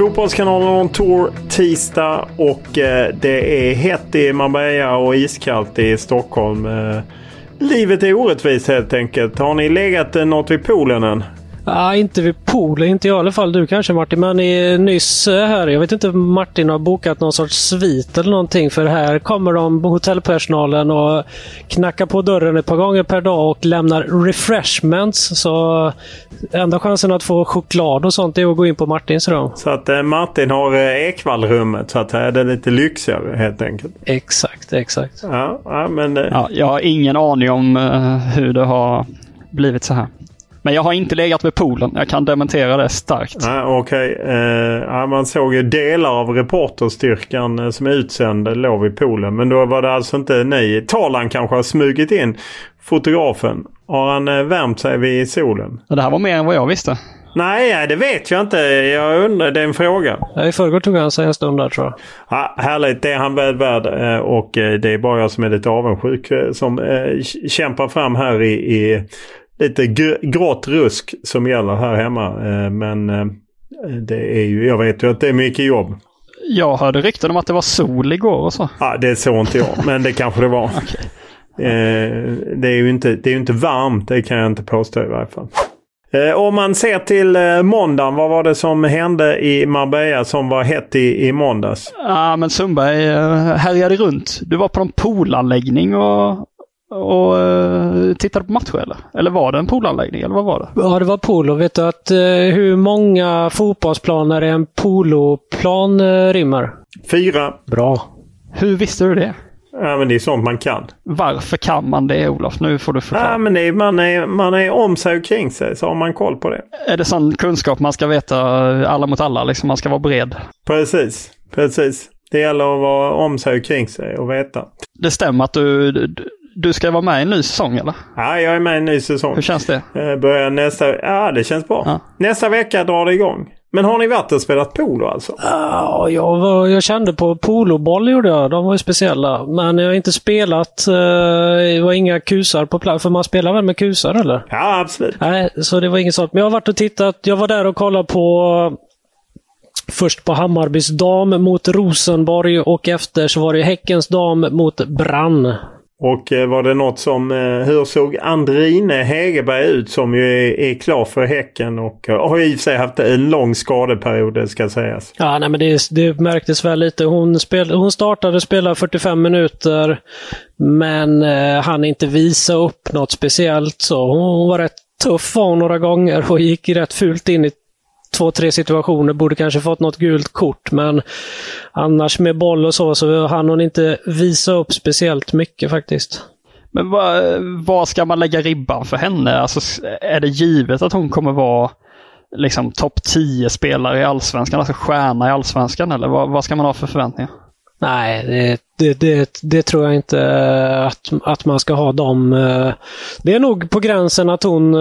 Fotbollskanalen on tour tisdag och eh, det är hett i Marbella och iskallt i Stockholm. Eh, livet är orättvist helt enkelt. Har ni legat eh, något vid poolen än? Ja, inte vid poolen, inte jag i alla fall. Du kanske Martin, men i, nyss eh, här. Jag vet inte om Martin har bokat någon sorts svit eller någonting. För här kommer de, hotellpersonalen, och knackar på dörren ett par gånger per dag och lämnar refreshments. Så enda chansen att få choklad och sånt är att gå in på Martins rum. Så att eh, Martin har eh, Ekvallrummet så att här är det lite lyxigare helt enkelt. Exakt, exakt. Ja, ja men... eh, Ja, jag har ingen aning om eh, hur det har blivit så här. Men jag har inte legat vid poolen. Jag kan dementera det starkt. Nej, Okej. Eh, ja, man såg ju delar av reporterstyrkan eh, som är utsänd låg vid poolen. Men då var det alltså inte ni. Talan kanske har smugit in fotografen. Har han eh, värmt sig vid solen? Det här var mer än vad jag visste. Nej, det vet jag inte. Jag undrar. Det är en fråga. I förrgår tog han sig en stund där tror jag. Ja, härligt, det är han väl värd. Eh, Och eh, det är bara jag som är lite avundsjuk eh, som eh, kämpar fram här i, i lite gr- grått rusk som gäller här hemma. Eh, Men eh, det är ju, jag vet ju att det är mycket jobb. Jag hörde rykten om att det var sol igår och så. Ja, det såg inte jag, men det kanske det var. Eh, det är ju inte, det är inte varmt, det kan jag inte påstå i varje fall. Om man ser till måndagen, vad var det som hände i Marbella som var hett i, i måndags? Ja, men Sundberg härjade runt. Du var på någon poolanläggning och, och eh, tittade på matcher eller? Eller var det en poolanläggning eller vad var det? Ja, det var polo. Vet du att eh, hur många fotbollsplaner en poloplan eh, rymmer? Fyra. Bra. Hur visste du det? Ja, men det är sånt man kan. Varför kan man det Olof? Nu får du förklara. Ja, men det är, man, är, man är om sig och kring sig så har man koll på det. Är det sån kunskap man ska veta alla mot alla? Liksom man ska vara bred? Precis, precis. Det gäller att vara om sig och kring sig och veta. Det stämmer att du, du, du ska vara med i en ny säsong eller? Ja, jag är med i en ny säsong. Hur känns det? Eh, Börjar nästa... Ja, det känns bra. Ja. Nästa vecka drar det igång. Men har ni varit och spelat polo alltså? Ja, jag, var, jag kände på poloboll gjorde jag. De var ju speciella. Men jag har inte spelat. eh, Det var inga kusar på plats. För man spelar väl med kusar eller? Ja, absolut. Nej, så det var inget sånt. Men jag har varit och tittat. Jag var där och kollade på Först på Hammarbys dam mot Rosenborg och efter så var det Häckens dam mot Brann. Och eh, var det något som... Eh, hur såg Andrine Hegerberg ut som ju är, är klar för Häcken och eh, har i och för sig haft en lång skadeperiod, det ska sägas. Ja, nej, men det, det märktes väl lite. Hon, spel, hon startade spela 45 minuter, men eh, han inte visa upp något speciellt. Så hon, hon var rätt tuff var hon några gånger och gick rätt fult in i två, tre situationer. Borde kanske fått något gult kort, men annars med boll och så, så hann hon inte visa upp speciellt mycket faktiskt. Men vad ska man lägga ribban för henne? Alltså, är det givet att hon kommer vara liksom topp 10 spelare i allsvenskan, alltså stjärna i allsvenskan eller vad, vad ska man ha för förväntningar? Nej, det, det, det, det, tror jag inte att, att man ska ha dem. Det är nog på gränsen att hon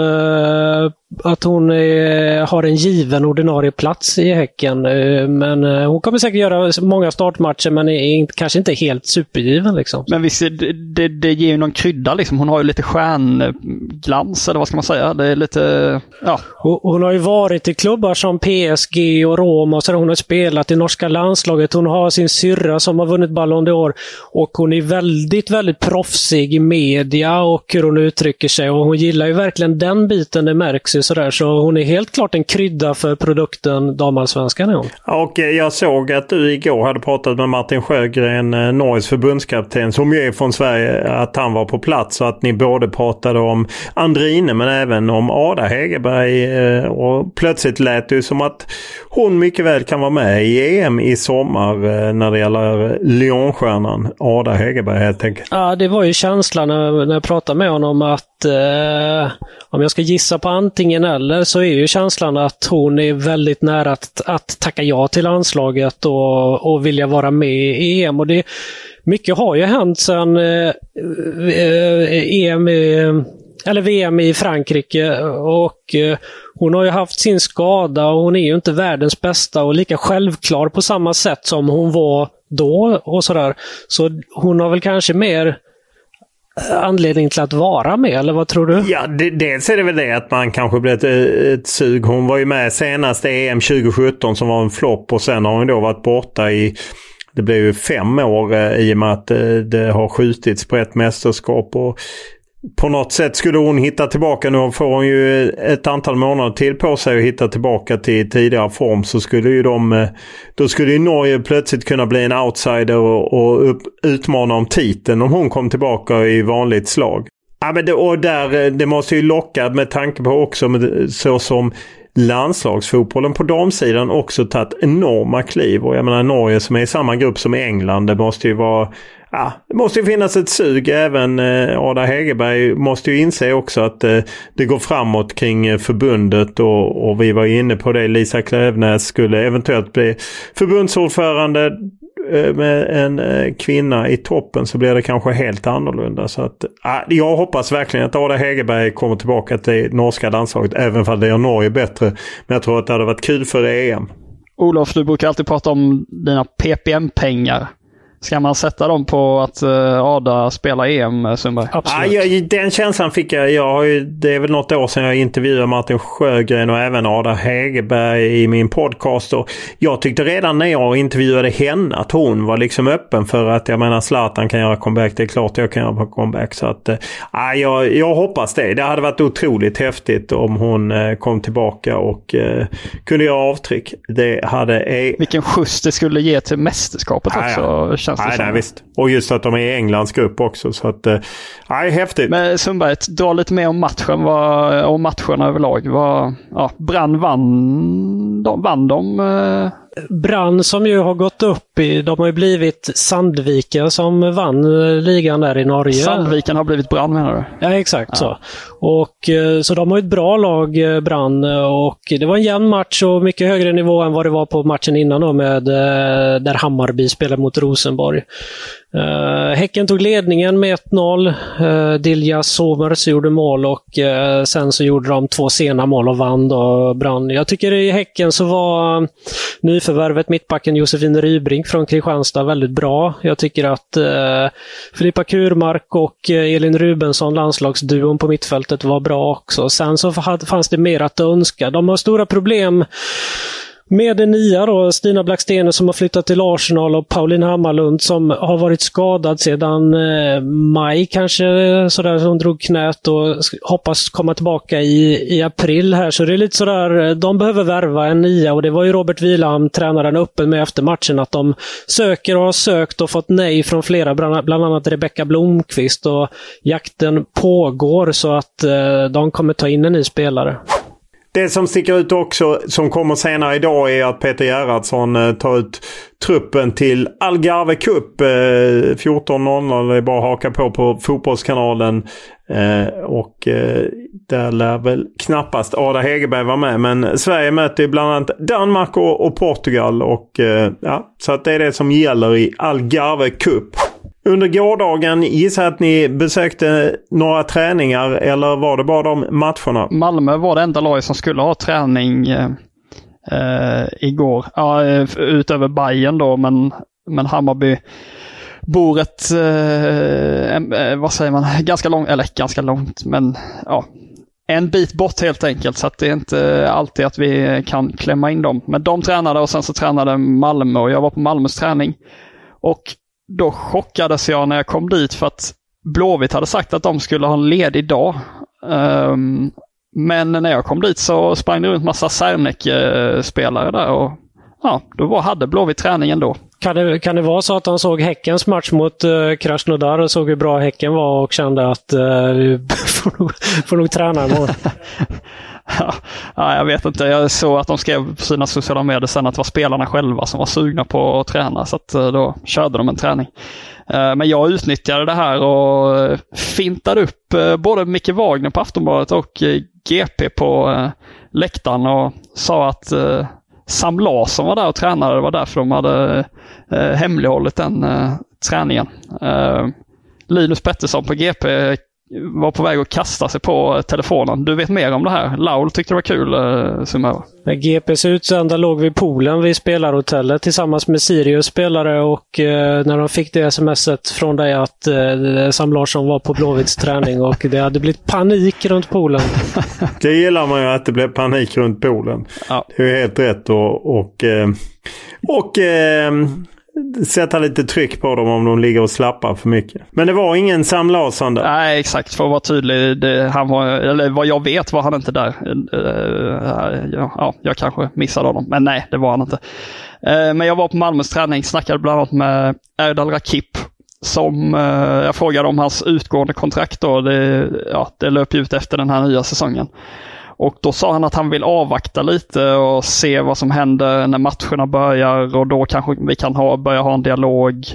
att hon är, har en given ordinarie plats i Häcken. Eh, men eh, hon kommer säkert göra många startmatcher men är kanske inte helt supergiven. Liksom. Men visst, det, det, det ger ju någon krydda liksom. Hon har ju lite stjärnglans eller vad ska man säga. Det är lite, ja. Hon har ju varit i klubbar som PSG och Roma och så hon har spelat i norska landslaget. Hon har sin syrra som har vunnit Ballon d'Or och hon är väldigt, väldigt proffsig i media och hur hon uttrycker sig. Och hon gillar ju verkligen den biten, det märks ju sådär. Så hon är helt klart en krydda för produkten damallsvenskan är hon. Och eh, jag såg att du igår hade pratat med Martin Sjögren, eh, Norges förbundskapten, som ju är från Sverige, att han var på plats och att ni både pratade om Andrine men även om Ada Hegerberg. Eh, och plötsligt lät det ju som att hon mycket väl kan vara med i EM i sommar när det gäller annan Ada Hegerberg helt enkelt. Ja, det var ju känslan när, när jag pratade med honom att eh, om jag ska gissa på antingen eller så är ju känslan att hon är väldigt nära att, att tacka ja till landslaget och, och vilja vara med i EM. Och det, mycket har ju hänt sedan eh, eh EM, eller VM i Frankrike och eh, hon har ju haft sin skada och hon är ju inte världens bästa och lika självklar på samma sätt som hon var då och sådär. Så hon har väl kanske mer eh, anledning till att vara med, eller vad tror du? Ja, det, dels är det väl det att man kanske blir ett, eh, ett sug. Hon var ju med senast i EM 2017 som var en flopp och sen har hon då varit borta i det blev ju fem år eh, i och med att eh, det har skjutits på ett mästerskap. Och på något sätt skulle hon hitta tillbaka. Nu får hon ju ett antal månader till på sig att hitta tillbaka till tidigare form. Så skulle ju de... Eh, då skulle ju Norge plötsligt kunna bli en outsider och, och upp, utmana om titeln om hon kom tillbaka i vanligt slag. Ja, men det, och där, eh, det måste ju locka med tanke på också med, så som landslagsfotbollen på damsidan också tagit enorma kliv. Och jag menar Norge som är i samma grupp som England. Det måste ju vara ja, det måste ju finnas ett sug. Även eh, Ada Hegerberg måste ju inse också att eh, det går framåt kring eh, förbundet och, och vi var inne på det. Lisa Klövnäs skulle eventuellt bli förbundsordförande Eh, med en eh, kvinna i toppen så blir det kanske helt annorlunda. Så att, ah, jag hoppas verkligen att Ada Hegerberg kommer tillbaka till norska landslaget även om det gör Norge bättre. Men jag tror att det hade varit kul för EM. Olof, du brukar alltid prata om dina PPM-pengar. Ska man sätta dem på att uh, Ada spelar EM, Sundberg? Absolut. Ja, jag, den känslan fick jag. jag har ju, det är väl något år sedan jag intervjuade Martin Sjögren och även Ada Hegerberg i min podcast. Och jag tyckte redan när jag intervjuade henne att hon var liksom öppen för att jag menar Zlatan kan göra comeback. Det är klart jag kan göra comeback. Så att, uh, jag, jag hoppas det. Det hade varit otroligt häftigt om hon uh, kom tillbaka och uh, kunde göra avtryck. Det hade... Vilken skjuts det skulle ge till mästerskapet också. Ja känns det nej, som. Nej, visst. Och just att de är i Englands grupp också. Så att, eh, nej, häftigt. Men Sundberg, dra lite mer om matchen vad, och matcherna överlag. Vad, ja, Brann vann de? Vann de eh, Brann som ju har gått upp i, de har ju blivit Sandviken som vann ligan där i Norge. Sandviken har blivit Brann menar du? Ja exakt ja. så. Och, eh, så de har ett bra lag, eh, Brann. Eh, och det var en jämn match och mycket högre nivå än vad det var på matchen innan då med, där Hammarby spelade mot Rosenborg. Uh, häcken tog ledningen med 1-0. Uh, Dilja Somers gjorde mål och uh, sen så gjorde de två sena mål och vann då Brann. Jag tycker i Häcken så var nyförvärvet mittbacken Josefin Rybrink från Kristianstad väldigt bra. Jag tycker att uh, Filippa Kurmark och Elin Rubensson, landslagsduon på mittfältet, var bra också. Sen så fanns det mer att önska. De har stora problem med det nya då, Stina Blackstene som har flyttat till Arsenal och Pauline Hammarlund som har varit skadad sedan eh, maj kanske, sådär, hon drog knät och hoppas komma tillbaka i, i april här. Så det är lite sådär, eh, de behöver värva en nia och det var ju Robert Wilhelm, tränaren, öppen med efter matchen att de söker och har sökt och fått nej från flera, bland annat Rebecka Blomqvist och jakten pågår så att eh, de kommer ta in en ny spelare. Det som sticker ut också som kommer senare idag är att Peter Gerhardsson eh, tar ut truppen till Algarve Cup. Eh, 14.00. Det är bara att haka på på Fotbollskanalen. Eh, och där lär väl knappast Ada Hegerberg vara med. Men Sverige möter bland annat Danmark och, Portugal. Och, ja, så att det är det som gäller i Algarve Cup. Under gårdagen gissar jag att ni besökte några träningar eller var det bara de matcherna? Malmö var det enda laget som skulle ha träning eh, eh igår. Ja, eh, utöver Bayern då, men, men Hammarby bor ett, eh, eh vad säger man, ganska långt, eller ganska långt, men ja, en bit bort helt enkelt. Så att det är inte alltid att vi kan klämma in dem. Men de tränade och sen så tränade Malmö och jag var på Malmös träning. Och då chockades jag när jag kom dit för att Blåvitt hade sagt att de skulle ha en ledig dag. Um, men när jag kom dit så sprang det runt massa Serneke-spelare eh, där och ja, då var, hade Blåvitt träning ändå. Kan det, kan det vara så att de såg Häckens match mot uh, Krasnodar och såg hur bra Häcken var och kände att uh, vi får nog, får nog träna imorgon? ja, jag vet inte. Jag såg att de skrev på sina sociala medier sen att det var spelarna själva som var sugna på att träna. Så att, uh, då körde de en träning. Men jag utnyttjade det här och fintade upp både Micke Wagner på Aftonbladet och GP på läktaren och sa att Sam Larsson var där och tränade. Det var därför de hade eh, hemlighållit den eh, träningen. Eh, Linus Pettersson på GP var på väg att kasta sig på telefonen. Du vet mer om det här. Laul tyckte det var kul, eh, Sumöver. GPs utsända låg vid poolen vid spelarhotellet tillsammans med Sirius spelare och eh, när de fick det smset från dig att eh, Sam Larsson var på Blåvitts träning och det hade blivit panik runt poolen. det gillar man ju att det blev panik runt poolen. Ja. Det är helt rätt och, och, eh, och eh, sätta lite tryck på dem om de ligger och slappar för mycket. Men det var ingen Sam Larsson där? Nej, exakt. För att vara tydlig. Det, han var, eller vad jag vet var han inte där. Uh, ja, jag kanske missade honom. Men nej, det var han inte. Uh, men jag var på Malmös träning, snackade bland annat med Erdal Rakip. Som uh, jag frågade om hans utgående kontrakt då. Det, ja, det löper ut efter den här nya säsongen. Och då sa han att han vill avvakta lite och se vad som händer när matcherna börjar och då kanske vi kan ha, börja ha en dialog.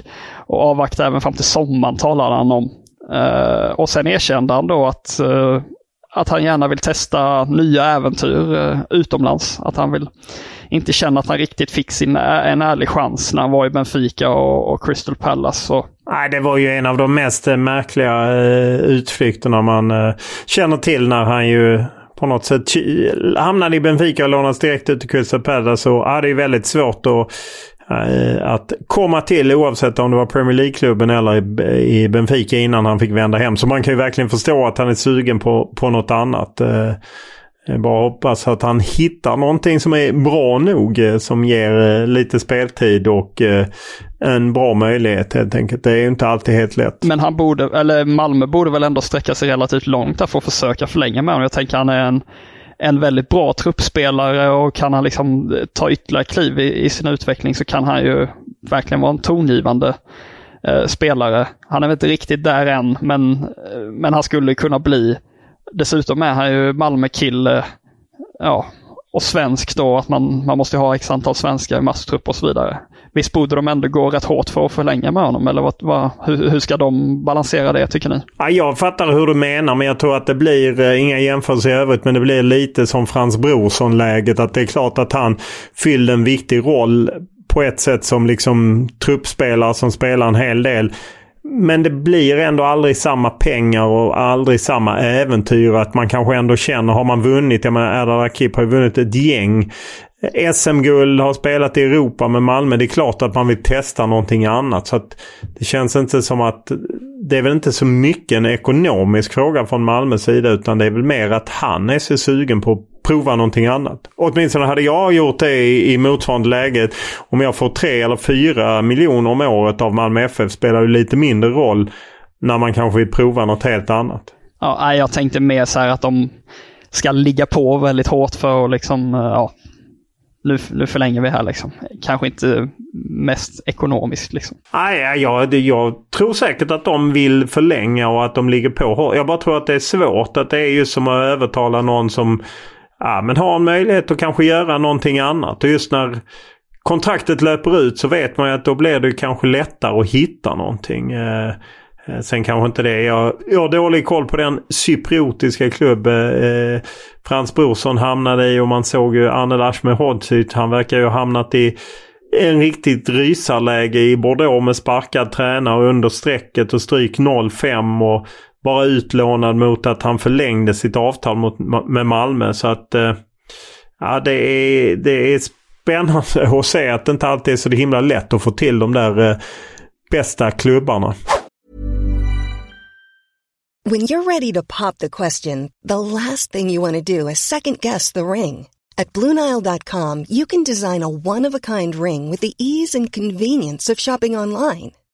Och avvakta även fram till sommaren talade han om. Uh, och sen erkände han då att, uh, att han gärna vill testa nya äventyr uh, utomlands. Att han vill inte känna att han riktigt fick sin, en ärlig chans när han var i Benfica och, och Crystal Palace. Och, Nej, det var ju en av de mest märkliga utflykterna man känner till när han ju på något sätt hamnade i Benfica och lånades direkt ut till Crystal Palace. Så ja, det är väldigt svårt att eh, att komma till oavsett om det var Premier League-klubben eller i Benfica innan han fick vända hem. Så man kan ju verkligen förstå att han är sugen på, på något annat. Eh, jag bara hoppas att han hittar någonting som är bra nog. Eh, som ger eh, lite speltid och eh, en bra möjlighet helt enkelt. Det är ju inte alltid helt lätt. Men han borde, eller Malmö borde väl ändå sträcka sig relativt långt där för att försöka förlänga med honom. Jag tänker han är en, en väldigt bra truppspelare och kan han liksom ta ytterligare kliv i, i sin utveckling så kan han ju verkligen vara en tongivande eh, spelare. Han är väl inte riktigt där än, men, men han skulle kunna bli. Dessutom är han ju Malmö-kille. Ja, och svensk då, att man, man måste ha x antal svenskar i masstrupp och så vidare. Visst borde de ändå gå rätt hårt för att förlänga med honom? Eller vad, vad, hur, hur, ska de balansera det tycker ni? Ja, jag fattar hur du menar men jag tror att det blir, eh, inga jämförelser i övrigt, men det blir lite som Frans Brorsson-läget. Att det är klart att han fyllde en viktig roll på ett sätt som liksom truppspelare som spelar en hel del. Men det blir ändå aldrig samma pengar och aldrig samma äventyr. Att man kanske ändå känner, har man vunnit, jag menar Erdal Akip har ju vunnit ett gäng SM-guld, har spelat i Europa med Malmö. Det är klart att man vill testa någonting annat. Så att Det känns inte som att... Det är väl inte så mycket en ekonomisk fråga från Malmös sida utan det är väl mer att han är så sugen på att prova någonting annat. Åtminstone hade jag gjort det i, i motsvarande läge. Om jag får tre eller fyra miljoner om året av Malmö FF spelar det lite mindre roll när man kanske vill prova något helt annat. Ja, jag tänkte mer så här att de ska ligga på väldigt hårt för att liksom, ja, nu, nu förlänger vi här liksom. Kanske inte mest ekonomiskt liksom. Nej, jag, jag tror säkert att de vill förlänga och att de ligger på. Jag bara tror att det är svårt. Att det är ju som att övertala någon som ja, men ha en möjlighet att kanske göra någonting annat. Och just när kontraktet löper ut så vet man ju att då blir det kanske lättare att hitta någonting. Eh, eh, sen kanske inte det. Jag, jag har dålig koll på den cypriotiska klubb eh, Frans Brorsson hamnade i och man såg ju Anel Hodzic. Han verkar ju ha hamnat i en riktigt rysarläge i Bordeaux med sparkad tränare under strecket och stryk 0-5 och bara utlånad mot att han förlängde sitt avtal mot, med Malmö. Så att eh, ja, det är, det är spännande att se att det inte alltid är så himla lätt att få till de där eh, bästa klubbarna. When you're ready to pop the question, the last thing you want to do is second guess the ring. At BlueNile.com you can design a one-of-a-kind ring with the ease and convenience of shopping online.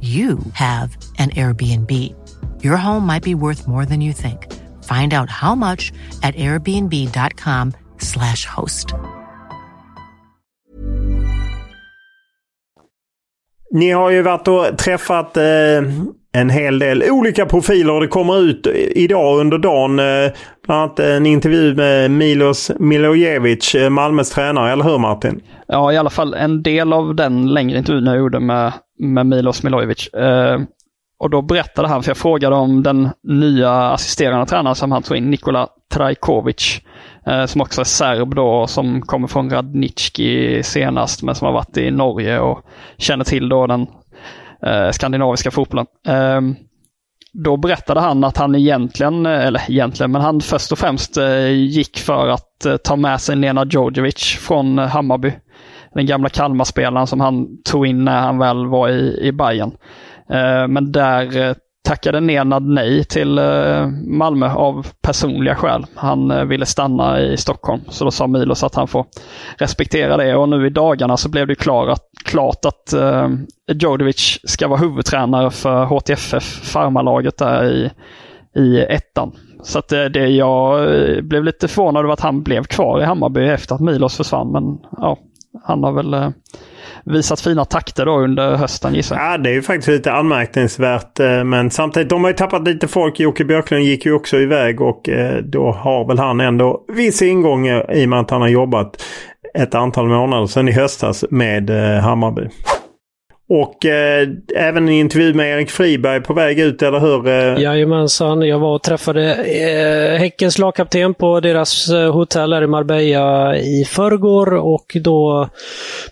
you have an Airbnb. Your home might be worth more than you think. Find out how much at airbnb.com slash host. Ni har ju varit och träffat eh, en hel del olika profiler. Det kommer ut idag under dagen eh, bland annat en intervju med Milos Milojevic, eh, Malmös tränare, eller hur Martin? Ja, i alla fall en del av den längre intervjun jag gjorde med, med Milos Milojevic. Eh, och då berättade han, för jag frågade om den nya assisterande tränaren som han tog in, Nikola Trajkovic, eh, som också är serb då, som kommer från Radnicki senast, men som har varit i Norge och känner till då den eh, skandinaviska fotbollen. Eh, då berättade han att han egentligen, eh, eller egentligen, men han först och främst eh, gick för att eh, ta med sig Nena Djordjevic från Hammarby. Den gamla Kalmar-spelaren som han tog in när han väl var i, i Bayern. Eh, men där eh, tackade Nenad nej till eh, Malmö av personliga skäl. Han ville stanna i Stockholm. Så då sa Milos att han får respektera det. Och nu i dagarna så blev det klar klart att uh, Djordjevic ska vara huvudtränare för HTFF, farmarlaget där i, i ettan. Så att det, det, jag blev lite förvånad över att han blev kvar i Hammarby efter att Milos försvann. Men ja, han har väl eh, visat fina takter då under hösten gissar jag. Ja, det är ju faktiskt lite anmärkningsvärt. Eh, men samtidigt, de har ju tappat lite folk. Jocke Björklund gick ju också iväg och eh, då har väl han ändå viss ingång i och med att han har jobbat ett antal månader sedan i höstas med Hammarby. Och eh, även en intervju med Erik Friberg på väg ut, eller hur? Eh? Jajamensan, jag var och träffade eh, Häckens lagkapten på deras eh, hotell här i Marbella i förrgår och då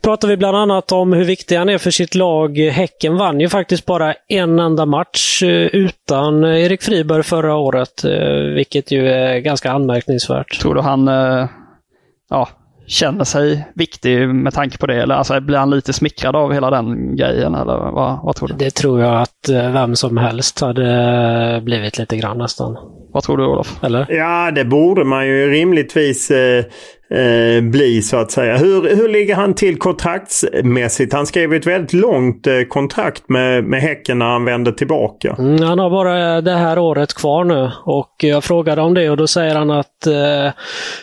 pratade vi bland annat om hur viktig han är för sitt lag. Häcken vann ju faktiskt bara en enda match eh, utan Erik Friberg förra året, vilket ju är ganska anmärkningsvärt. Tror du han ja, känner sig viktig med tanke på det? Eller alltså, blir han lite smickrad av hela den grejen? Eller vad, vad tror du? Det tror jag att eh, vem som helst hade blivit lite grann nästan. Vad tror du Olof? Eller? Ja, det borde man ju rimligtvis eh, eh, bli så att säga. Hur, hur ligger han till kontraktsmässigt? Han skrev ett väldigt långt eh, kontrakt med, med Häcken när han vände tillbaka. Mm, han har bara det här året kvar nu och jag frågade om det och då säger han att eh,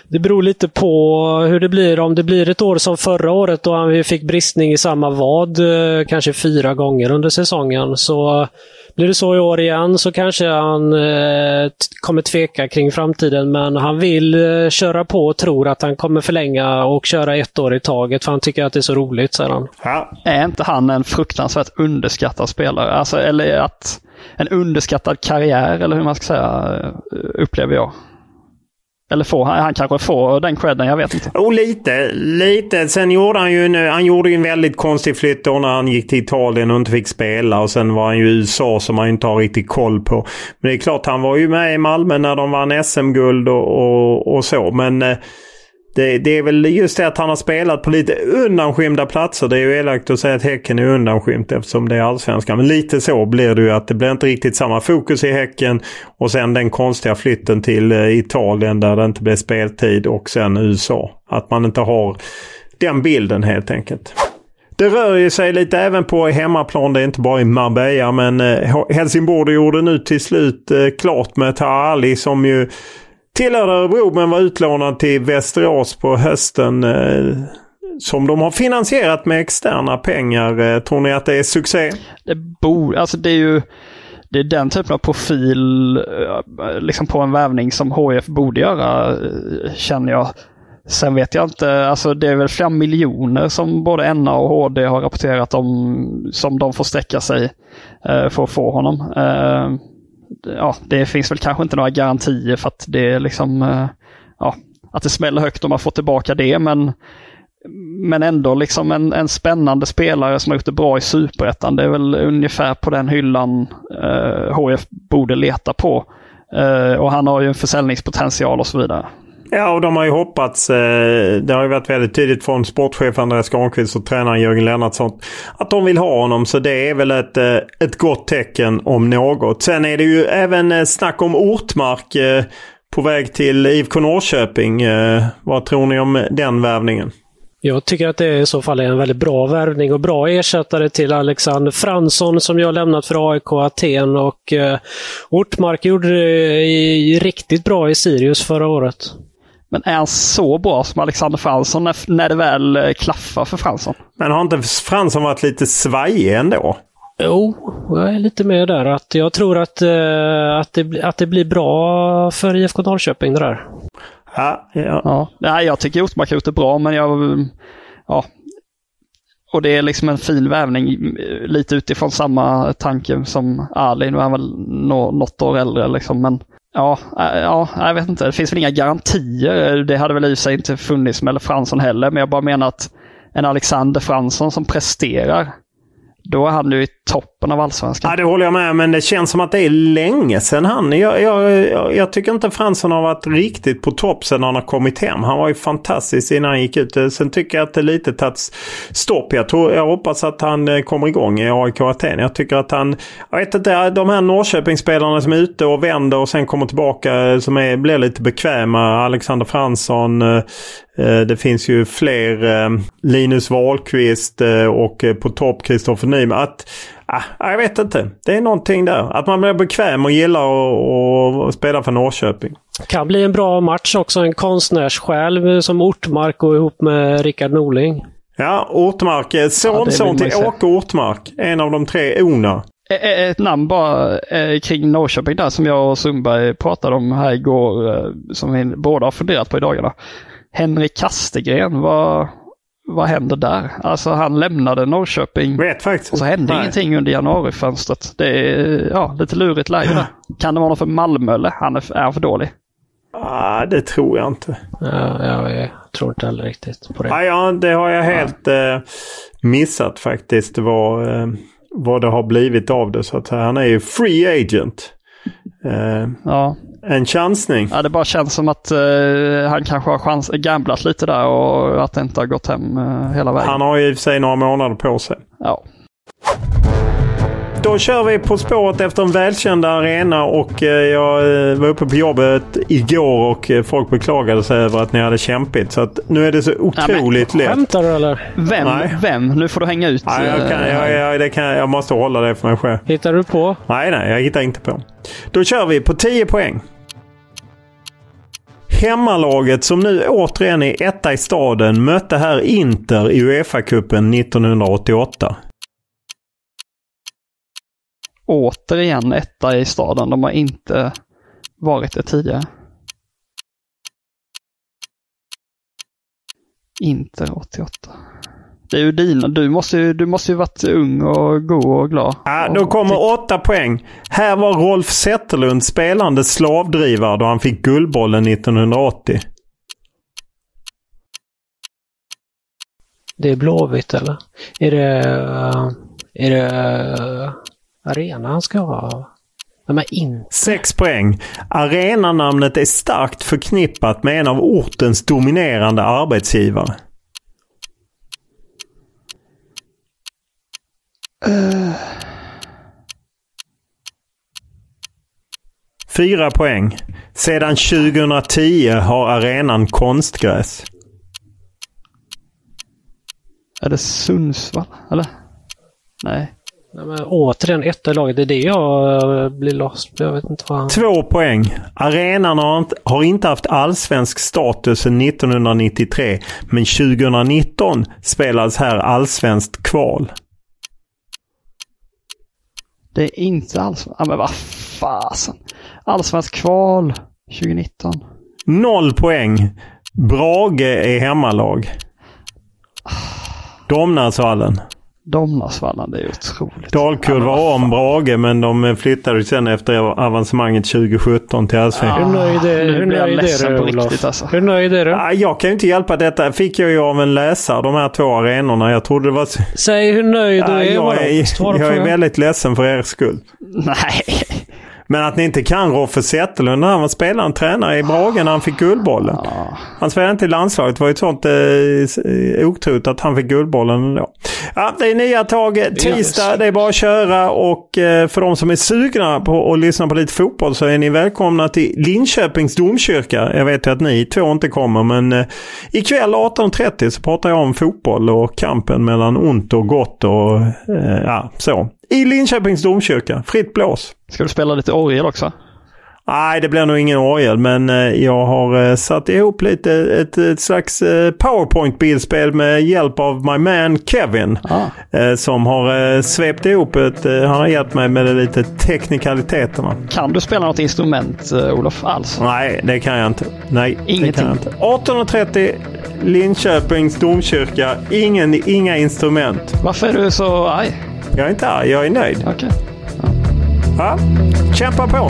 det beror lite på hur det blir. Om det blir ett år som förra året då han fick bristning i samma vad, eh, kanske fyra gånger under säsongen, så Blir det så i år igen så kanske han eh, kommer tveka kring framtiden, men han vill eh, köra på och tror att han kommer förlänga och köra ett år i taget, för han tycker att det är så roligt, säger han. Ja. Är inte han en fruktansvärt underskattad spelare? Alltså, eller att en underskattad karriär, eller hur man ska säga, upplever jag. Eller får han, han kanske får den credden, jag vet inte. Oh, lite, lite. Sen gjorde han ju en, han gjorde en väldigt konstig flytt då när han gick till Italien och inte fick spela. Och sen var han ju i USA som man inte har riktigt koll på. Men det är klart, han var ju med i Malmö när de vann SM-guld och, och, och, så. Men eh, det, det, är väl just det att han har spelat på lite undanskymda platser. Det är ju elakt att säga att Häcken är undanskymt eftersom det är allsvenskan. Men lite så blir det ju att det blir inte riktigt samma fokus i Häcken. Och sen den konstiga flytten till eh, Italien där det inte blev speltid och sen USA. Att man inte har den bilden helt enkelt. Det rör ju sig lite även på hemmaplan. Det är inte bara i Marbella men eh, Helsingborg gjorde nu till slut eh, klart med Taha Ali som ju Tillhörde Örebro men var utlånad till Västerås på hösten. Eh, som de har finansierat med externa pengar. Eh, tror ni att det är succé? Det, bor, alltså det är ju det är den typen av profil eh, liksom på en värvning som HF borde göra, eh, känner jag. Sen vet jag inte, alltså det är väl flera miljoner som både NA och HD har rapporterat om som de får sträcka sig eh, för att få honom eh, ja, det finns väl kanske inte några garantier för att det är liksom, eh, ja, att det smäller högt om man får tillbaka det, men men ändå liksom en, en spännande spelare som har gjort det bra i superettan. Det är väl ungefär på den hyllan eh, HF borde leta på. Eh, och han har ju en försäljningspotential och så vidare. Ja, och de har ju hoppats. Eh, det har ju varit väldigt tydligt från sportchef Andreas Granqvist och tränaren Jörgen Lennartsson att de vill ha honom. Så det är väl ett, eh, ett gott tecken om något. Sen är det ju även eh, snack om Ortmark på väg till IFK Norrköping. Vad tror ni om den värvningen? Jag tycker att det i så fall är en väldigt bra värvning och bra ersättare till Alexander Fransson som jag lämnat för AIK Aten och eh, Ortmark gjorde det riktigt bra i Sirius förra året. Men är han så bra som Alexander Fransson när, när det väl eh, klaffar för Fransson? Men har inte Fransson varit lite svajig ändå? Jo, jag är lite med där. Att jag tror att, uh, att, det, att det blir bra för IFK Norrköping det där. Ja, ja. ja. Nej, jag tycker Ortmark har gjort det bra, men jag... Ja. Och det är liksom en fin vävning lite utifrån samma tanke som Ali. Nu är han väl något år äldre liksom, men Ja, eh, ja, jag vet inte. Det finns väl inga garantier. Det hade väl i sig inte funnits med Fransson heller. Men jag bara menar att en Alexander Fransson som presterar då är han ju i toppen av allsvenskan. Ja, det håller jag med Men det känns som att det är länge sedan han... Jag, jag, jag tycker inte Fransson har varit riktigt på topp sedan han har kommit hem. Han var ju fantastisk innan han gick ut. Sen tycker jag att det lite tagit stopp. Jag, tror, jag hoppas att han eh, kommer igång i AIK Aten. Jag tycker att han... Jag vet inte, de här Norrköpingsspelarna som är ute och vänder och sen kommer tillbaka eh, som är, blir lite bekväma. Alexander Fransson, eh, det finns ju fler Linus Wahlqvist och på topp Kristoffer Nyman. Att, ah, jag vet inte. Det är någonting där. Att man blir bekväm och gillar att spela för Norrköping. Kan bli en bra match också. En konstnärssjäl som Ortmark och ihop med Rickard Norling. Ja, Ortmark. Sonson ja, till Åke Ortmark. En av de tre Ona. Ett namn bara kring Norrköping där som jag och Sundberg pratade om här igår. Som vi båda har funderat på i dagarna. Henrik Kastegren, vad, vad händer där? Alltså han lämnade Norrköping. Vet faktiskt. Och så hände Nej. ingenting under januarifönstret. Det är ja, lite lurigt läge där. Kan det vara något för Malmö eller? Han är, är han för dålig? Ah, det tror jag inte. Ja, jag tror inte heller riktigt på det. Ah, ja, det har jag helt eh, missat faktiskt. Vad, eh, vad det har blivit av det. Så att han är ju free agent. Eh, ja. En chansning. Ja, det bara känns som att uh, han kanske har chans, gamblat lite där och att det inte har gått hem uh, hela vägen. Han har ju i och för sig några månader på sig. Ja. Då kör vi På spåret efter en välkänd arena och uh, jag var uppe på jobbet igår och folk beklagade sig över att ni hade kämpigt. Så att nu är det så otroligt ja, lätt. Skämtar du eller? Vem? Nej. Vem? Nu får du hänga ut. Nej, jag, kan, jag, jag, det kan, jag måste hålla det för mig själv. Hittar du på? Nej, nej, jag hittar inte på. Då kör vi på 10 poäng. Hemmalaget som nu återigen är etta i staden mötte här Inter i Uefa-cupen 1988. återigen etta i staden. De har inte varit det tidigare. Inter 88. Det är ju dina. Du måste ju, du måste ju varit ung och god och glad. Ja, då kommer åtta poäng. Här var Rolf Zetterlund spelande slavdrivare då han fick Guldbollen 1980. Det är Blåvitt eller? Är det... eh, Är det... eh, Arena han ska ha? Nej, men in. Sex poäng. Arenanamnet är starkt förknippat med en av ortens dominerande arbetsgivare. Fyra poäng. Sedan 2010 har arenan konstgräs. Är det Sundsvall? Eller? Nej. Nej, men återigen etta i laget. Det är det jag eh, blir lost. Jag vet inte vad han... Två poäng. Arenan har inte, har inte haft allsvensk status sedan 1993. Men 2019 spelades här allsvenskt kval. Det är inte alls... Ja, men vad fasen. Allsvensk kval 2019. Noll poäng. Brage är hemmalag. Domnarsvallen. Domnarsvallen, det är otroligt. Dalkurd var om Brage men de flyttade sen efter avancemanget 2017 till Allsvenskan. Hur nöjd är, hur nöjd är du på Olof? riktigt, alltså. Hur nöjd är du? Ah, Jag kan ju inte hjälpa detta. fick jag ju av en läsare, de här två arenorna. Jag trodde det var... Säg hur nöjd du Ah, är jag, är jag är väldigt ledsen för er skull. Nej. Men att ni inte kan Roffe Zetterlund när han var spelare och tränare i Brage när han fick Guldbollen. Han spelade inte i landslaget. Det var ju ett sånt eh, otroligt att han fick Guldbollen ändå. Ja, det är nya tag. Tisdag, det är bara att köra och eh, för de som är sugna på att lyssna på lite fotboll så är ni välkomna till Linköpings domkyrka. Jag vet ju att ni två inte kommer men eh, ikväll 18.30 så pratar jag om fotboll och kampen mellan ont och gott och eh, ja, så. I Linköpings domkyrka. Fritt blås. Ska du spela lite orgel också? Nej, det blir nog ingen orgel, men eh, jag har eh, satt ihop lite ett, ett slags eh, powerpoint-bildspel med hjälp av my man Kevin. Ah. Som har svept ihop ett, han har hjälpt mig med lite teknikaliteterna. Kan du spela något instrument, Olof, alls? Nej, det kan jag inte. Nej, det Ingenting. kan jag inte. 18.30 Linköpings domkyrka. Ingen, inga instrument. Varför är du så arg? Jag är inte arg, jag är nöjd. Okej. Ja, kämpa på!